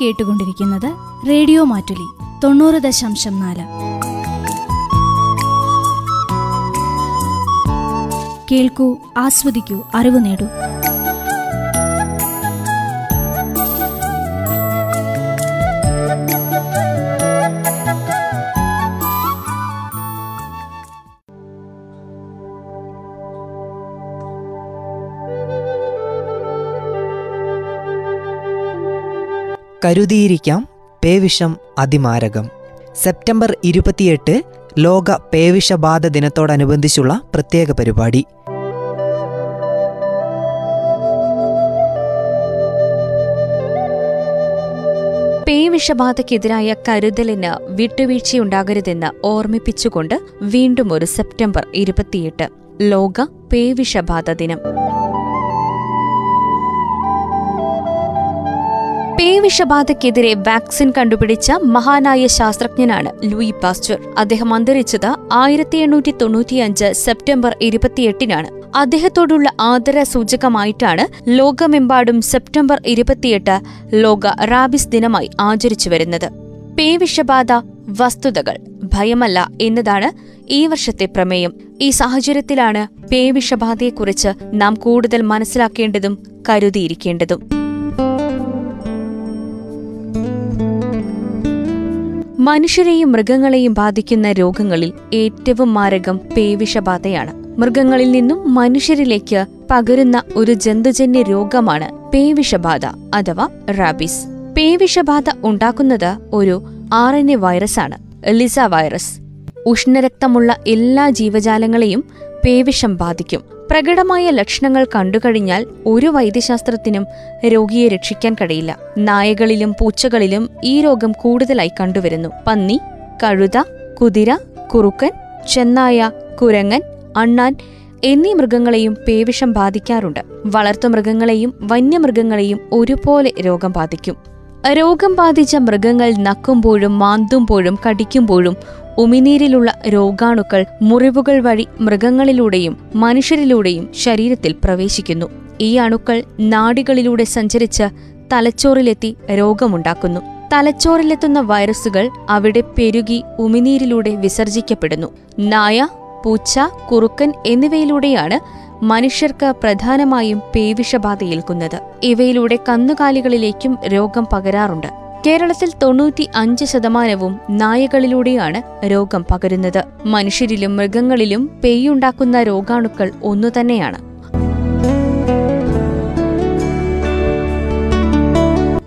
കേട്ടുകൊണ്ടിരിക്കുന്നത് റേഡിയോ മാറ്റുലി തൊണ്ണൂറ് ദശാംശം നാല്. കേൾക്കൂ ആസ്വദിക്കൂ അറിവ് നേടൂ. കരുതിയിരിക്കാം പേവിഷം അതിമാരകം. സെപ്റ്റംബർ ഇരുപത്തിയെട്ട് ലോക പേവിഷബാധ ദിനത്തോടനുബന്ധിച്ചുള്ള പ്രത്യേക പരിപാടി. പേവിഷബാധയ്ക്കെതിരായ കരുതലിന് വിട്ടുവീഴ്ചയുണ്ടാകരുതെന്ന് ഓർമ്മിപ്പിച്ചുകൊണ്ട് വീണ്ടും ഒരു സെപ്റ്റംബർ ഇരുപത്തിയെട്ട് ലോക പേവിഷബാധ ദിനം. പേവിഷബാധയ്ക്കെതിരെ വാക്സിൻ കണ്ടുപിടിച്ച മഹാനായ ശാസ്ത്രജ്ഞനാണ് ലൂയി പാസ്ചർ അദ്ദേഹം അന്തരിച്ചത് ആയിരത്തി എണ്ണൂറ്റി തൊണ്ണൂറ്റിയഞ്ച് സെപ്റ്റംബർ ഇരുപത്തിയെട്ടിനാണ്. അദ്ദേഹത്തോടുള്ള ആദര സൂചകമായിട്ടാണ് ലോകമെമ്പാടും സെപ്റ്റംബർ ഇരുപത്തിയെട്ട് ലോക റാബിസ് ദിനമായി ആചരിച്ചു വരുന്നത്. പേവിഷബാധ വസ്തുതകൾ ഭയമല്ല എന്നതാണ് ഈ വർഷത്തെ പ്രമേയം. ഈ സാഹചര്യത്തിലാണ് പേവിഷബാധയെക്കുറിച്ച് നാം കൂടുതൽ മനസ്സിലാക്കേണ്ടതും കരുതിയിരിക്കേണ്ടതും. മനുഷ്യരെയും മൃഗങ്ങളെയും ബാധിക്കുന്ന രോഗങ്ങളിൽ ഏറ്റവും മാരകം പേവിഷബാധയാണ്. മൃഗങ്ങളിൽ നിന്നും മനുഷ്യരിലേക്ക് പകരുന്ന ഒരു ജന്തുജന്യ രോഗമാണ് പേവിഷബാധ അഥവാ റാബിസ്. പേവിഷബാധ ഉണ്ടാക്കുന്നത് ഒരു ആർ എൻ എ വൈറസാണ് ലിസ വൈറസ്. ഉഷ്ണരക്തമുള്ള എല്ലാ ജീവജാലങ്ങളെയും പേവിഷം ബാധിക്കും. പ്രകടമായ ലക്ഷണങ്ങൾ കണ്ടുകഴിഞ്ഞാൽ ഒരു വൈദ്യശാസ്ത്രത്തിനും രോഗിയെ രക്ഷിക്കാൻ കഴിയില്ല. നായകളിലും പൂച്ചകളിലും ഈ രോഗം കൂടുതലായി കണ്ടുവരുന്നു. പന്നി കഴുത കുതിര കുറുക്കൻ ചെന്നായ കുരങ്ങൻ അണ്ണാൻ എന്നീ മൃഗങ്ങളെയും പേവിഷം ബാധിക്കാറുണ്ട്. വളർത്തുമൃഗങ്ങളെയും വന്യമൃഗങ്ങളെയും ഒരുപോലെ രോഗം ബാധിക്കും. രോഗം ബാധിച്ച മൃഗങ്ങൾ നക്കുമ്പോഴും മാന്തുമ്പോഴും കടിക്കുമ്പോഴും ഉമിനീരിലുള്ള രോഗാണുക്കൾ മുറിവുകൾ വഴി മൃഗങ്ങളിലൂടെയും മനുഷ്യരിലൂടെയും ശരീരത്തിൽ പ്രവേശിക്കുന്നു. ഈ അണുക്കൾ നാടികളിലൂടെ സഞ്ചരിച്ച് തലച്ചോറിലെത്തി രോഗമുണ്ടാക്കുന്നു. തലച്ചോറിലെത്തുന്ന വൈറസുകൾ അവിടെ പെരുകി ഉമിനീരിലൂടെ വിസർജിക്കപ്പെടുന്നു. നായ പൂച്ച കുറുക്കൻ എന്നിവയിലൂടെയാണ് മനുഷ്യർക്ക് പ്രധാനമായും പേവിഷബാധ ഏൽക്കുന്നത് ഇവയിലൂടെ കന്നുകാലികളിലേക്കും രോഗം പകരാറുണ്ട്. കേരളത്തിൽ തൊണ്ണൂറ്റി അഞ്ച് ശതമാനവും നായകളിലൂടെയാണ് രോഗം പകരുന്നത്. മനുഷ്യരിലും മൃഗങ്ങളിലും പെയ്യുണ്ടാക്കുന്ന രോഗാണുക്കൾ ഒന്നുതന്നെയാണ്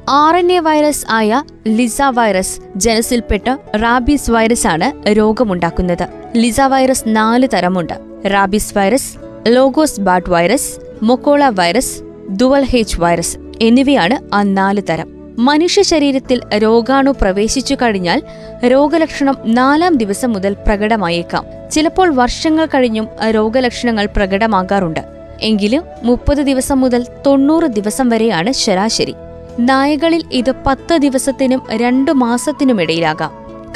ആർ എൻ എ വൈറസ് ആയ ലിസ വൈറസ് ജനസിൽപ്പെട്ട റാബീസ് വൈറസ് ആണ് രോഗമുണ്ടാക്കുന്നത്. ലിസ വൈറസ് നാല് തരമുണ്ട്. Rabies virus Lagos bat virus Mokola virus ദുവൽ H virus എന്നിവയാണ് ആ നാല് തരം. മനുഷ്യ ശരീരത്തിൽ രോഗാണു പ്രവേശിച്ചു കഴിഞ്ഞാൽ രോഗലക്ഷണം നാലാം ദിവസം മുതൽ പ്രകടമായേക്കാം. ചിലപ്പോൾ വർഷങ്ങൾ കഴിഞ്ഞും രോഗലക്ഷണങ്ങൾ പ്രകടമാകാറുണ്ട്. എങ്കിലും മുപ്പത് ദിവസം മുതൽ തൊണ്ണൂറ് ദിവസം വരെയാണ് ശരാശരി. നായകളിൽ ഇത് പത്ത് ദിവസത്തിനും രണ്ടു മാസത്തിനുമിടയിലാകാം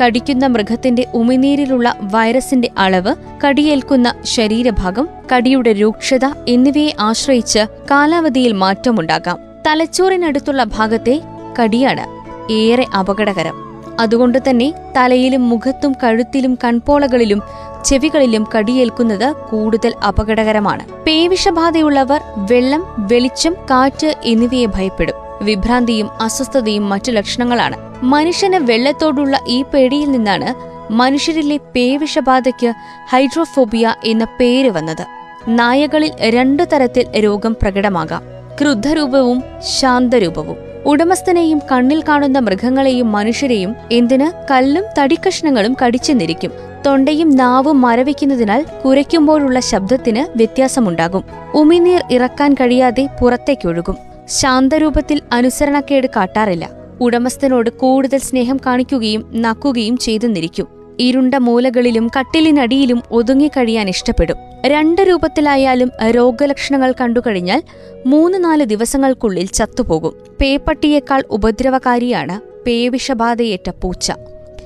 കടിക്കുന്ന മൃഗത്തിന്റെ ഉമിനീരിലുള്ള വൈറസിന്റെ അളവ് കടിയേൽക്കുന്ന ശരീരഭാഗം കടിയുടെ രൂക്ഷത എന്നിവയെ ആശ്രയിച്ച് കാലാവധിയിൽ മാറ്റമുണ്ടാകാം. തലച്ചോറിനടുത്തുള്ള ഭാഗത്തെ കടിയാണ് ഏറെ അപകടകരം. അതുകൊണ്ട് തന്നെ തലയിലും മുഖത്തും കഴുത്തിലും കൺപോളകളിലും ചെവികളിലും കടിയേൽക്കുന്നത് കൂടുതൽ അപകടകരമാണ്. പേവിഷബാധയുള്ളവർ വെള്ളം വെളിച്ചം കാറ്റ് എന്നിവയെ ഭയപ്പെടും. വിഭ്രാന്തിയും അസ്വസ്ഥതയും മറ്റു ലക്ഷണങ്ങളാണ്. മനുഷ്യന് വെള്ളത്തോടുള്ള ഈ പേടിയിൽ നിന്നാണ് മനുഷ്യരിലെ പേവിഷബാധയ്ക്ക് ഹൈഡ്രോഫോബിയ എന്ന പേര് വന്നത്. നായകളിൽ രണ്ടു തരത്തിൽ രോഗം പ്രകടമാകാം. ക്രുദ്ധരൂപവും ശാന്തരൂപവും. ഉടമസ്ഥനെയും കണ്ണിൽ കാണുന്ന മൃഗങ്ങളെയും മനുഷ്യരെയും എന്തിന് കല്ലും തടിക്കഷ്ണങ്ങളും കടിച്ചെന്നിരിക്കും തൊണ്ടയും നാവും മരവിക്കുന്നതിനാൽ കുരയ്ക്കുമ്പോഴുള്ള ശബ്ദത്തിന് വ്യത്യാസമുണ്ടാകും. ഉമിനീർ ഇറക്കാൻ കഴിയാതെ പുറത്തേക്കൊഴുകും. ശാന്തരൂപത്തിൽ അനുസരണക്കേട് കാട്ടാറില്ല. ഉടമസ്ഥനോട് കൂടുതൽ സ്നേഹം കാണിക്കുകയും നക്കുകയും ചെയ്തെന്നിരിക്കും ഇരുണ്ട മൂലകളിലും കട്ടിലിനടിയിലും ഒതുങ്ങിക്കഴിയാൻ ഇഷ്ടപ്പെടും. രണ്ട് രൂപത്തിലായാലും രോഗലക്ഷണങ്ങൾ കണ്ടുകഴിഞ്ഞാൽ മൂന്ന് നാല് ദിവസങ്ങൾക്കുള്ളിൽ ചത്തുപോകും. പേപ്പട്ടിയേക്കാൾ ഉപദ്രവകാരിയാണ് പേവിഷബാധയേറ്റ പൂച്ച.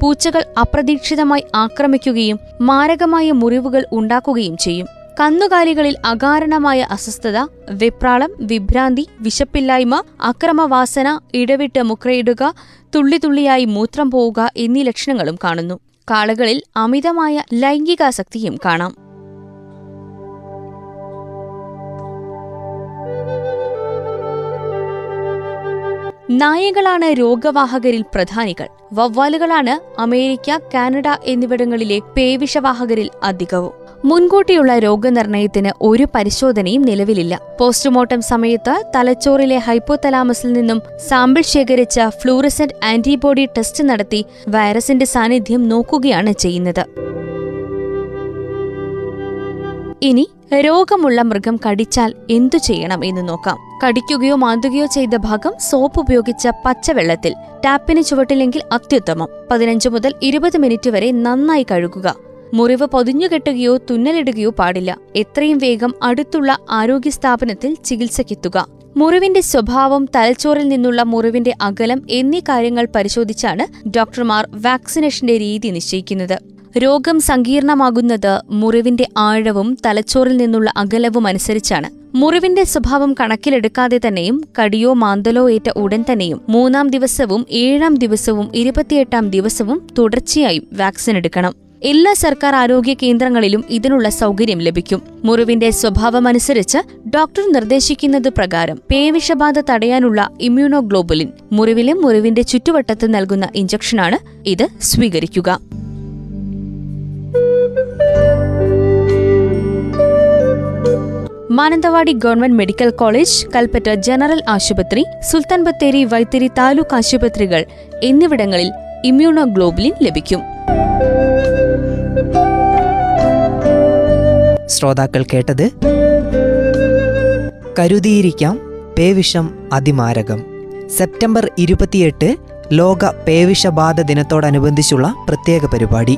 പൂച്ചകൾ അപ്രതീക്ഷിതമായി ആക്രമിക്കുകയും മാരകമായ മുറിവുകൾ ഉണ്ടാക്കുകയും ചെയ്യും. കന്നുകാലികളിൽ അകാരണമായ അസ്വസ്ഥത വെപ്രാളം വിഭ്രാന്തി വിശപ്പില്ലായ്മ അക്രമവാസന ഇടവിട്ട് മുക്രയിടുക തുള്ളിതുള്ളിയായി മൂത്രം പോവുക എന്നീ ലക്ഷണങ്ങളും കാണുന്നു. കാളകളിൽ അമിതമായ ലൈംഗികാസക്തിയും കാണാം നായകളാണ് രോഗവാഹകരിൽ പ്രധാനികൾ. വവ്വാലുകളാണ് അമേരിക്ക കാനഡ എന്നിവിടങ്ങളിലെ പേവിഷവാഹകരിൽ അധികവും. മുൻകൂട്ടിയുള്ള രോഗനിർണയത്തിന് ഒരു പരിശോധനയും നിലവിലില്ല. പോസ്റ്റ്മോർട്ടം സമയത്ത് തലച്ചോറിലെ ഹൈപ്പോതലാമസിൽ നിന്നും സാമ്പിൾ ശേഖരിച്ച ഫ്ലൂറസെന്റ് ആന്റിബോഡി ടെസ്റ്റ് നടത്തി വൈറസിന്റെ സാന്നിധ്യം നോക്കുകയാണ് ചെയ്യുന്നത്. ഇനി രോഗമുള്ള മൃഗം കടിച്ചാൽ എന്തു ചെയ്യണം എന്ന് നോക്കാം. കടിക്കുകയോ മാന്തുകയോ ചെയ്ത ഭാഗം സോപ്പ് ഉപയോഗിച്ച പച്ചവെള്ളത്തിൽ. ടാപ്പിന് ചുവട്ടില്ലെങ്കിൽ അത്യുത്തമം. പതിനഞ്ച് മുതൽ ഇരുപത് മിനിറ്റ് വരെ നന്നായി കഴുകുക. മുറിവ് പൊതിഞ്ഞുകെട്ടുകയോ തുന്നലിടുകയോ പാടില്ല. എത്രയും വേഗം അടുത്തുള്ള ആരോഗ്യ സ്ഥാപനത്തിൽ ചികിത്സയ്ക്കെത്തുക. മുറിവിന്റെ സ്വഭാവം തലച്ചോറിൽ നിന്നുള്ള മുറിവിന്റെ അകലം എന്നീ കാര്യങ്ങൾ പരിശോധിച്ചാണ് ഡോക്ടർമാർ വാക്സിനേഷന്റെ രീതി നിശ്ചയിക്കുന്നത്. രോഗം സങ്കീർണമാകുന്നത് മുറിവിന്റെ ആഴവും തലച്ചോറിൽ നിന്നുള്ള അകലവും അനുസരിച്ചാണ്. മുറിവിന്റെ സ്വഭാവം കണക്കിലെടുക്കാതെ തന്നെയും കടിയോ മാന്തലോ ഏറ്റ ഉടൻ തന്നെയും മൂന്നാം ദിവസവും ഏഴാം ദിവസവും ഇരുപത്തിയെട്ടാം ദിവസവും തുടർച്ചയായും വാക്സിൻ എടുക്കണം. എല്ലാ സർക്കാർ ആരോഗ്യ കേന്ദ്രങ്ങളിലും ഇതിനുള്ള സൗകര്യം ലഭിക്കും. മുറിവിന്റെ സ്വഭാവമനുസരിച്ച് ഡോക്ടർ നിർദ്ദേശിക്കുന്നത് പ്രകാരം പേവിഷബാധ തടയാനുള്ള ഇമ്മ്യൂണോഗ്ലോബുലിൻ മുറിവിലും മുറിവിന്റെ ചുറ്റുവട്ടത്ത് നൽകുന്ന ഇഞ്ചക്ഷനാണ് ഇത് സ്വീകരിക്കുക. Mananthavady government medical college Kalpetta general ആശുപത്രി സുൽത്താൻ ബത്തേരി വൈത്തിരി താലൂക്ക് ആശുപത്രികൾ എന്നിവിടങ്ങളിൽ ഇമ്മ്യൂണോഗ്ലോബുലിൻ ലഭിക്കും. ശ്രോതാക്കൾ കേട്ടത്? കരുതിയിരിക്കാം പേവിഷം അതിമാരകം. സെപ്റ്റംബർ ഇരുപത്തിയെട്ട് ലോക പേവിഷബാധ ദിനത്തോടനുബന്ധിച്ചുള്ള പ്രത്യേക പരിപാടി.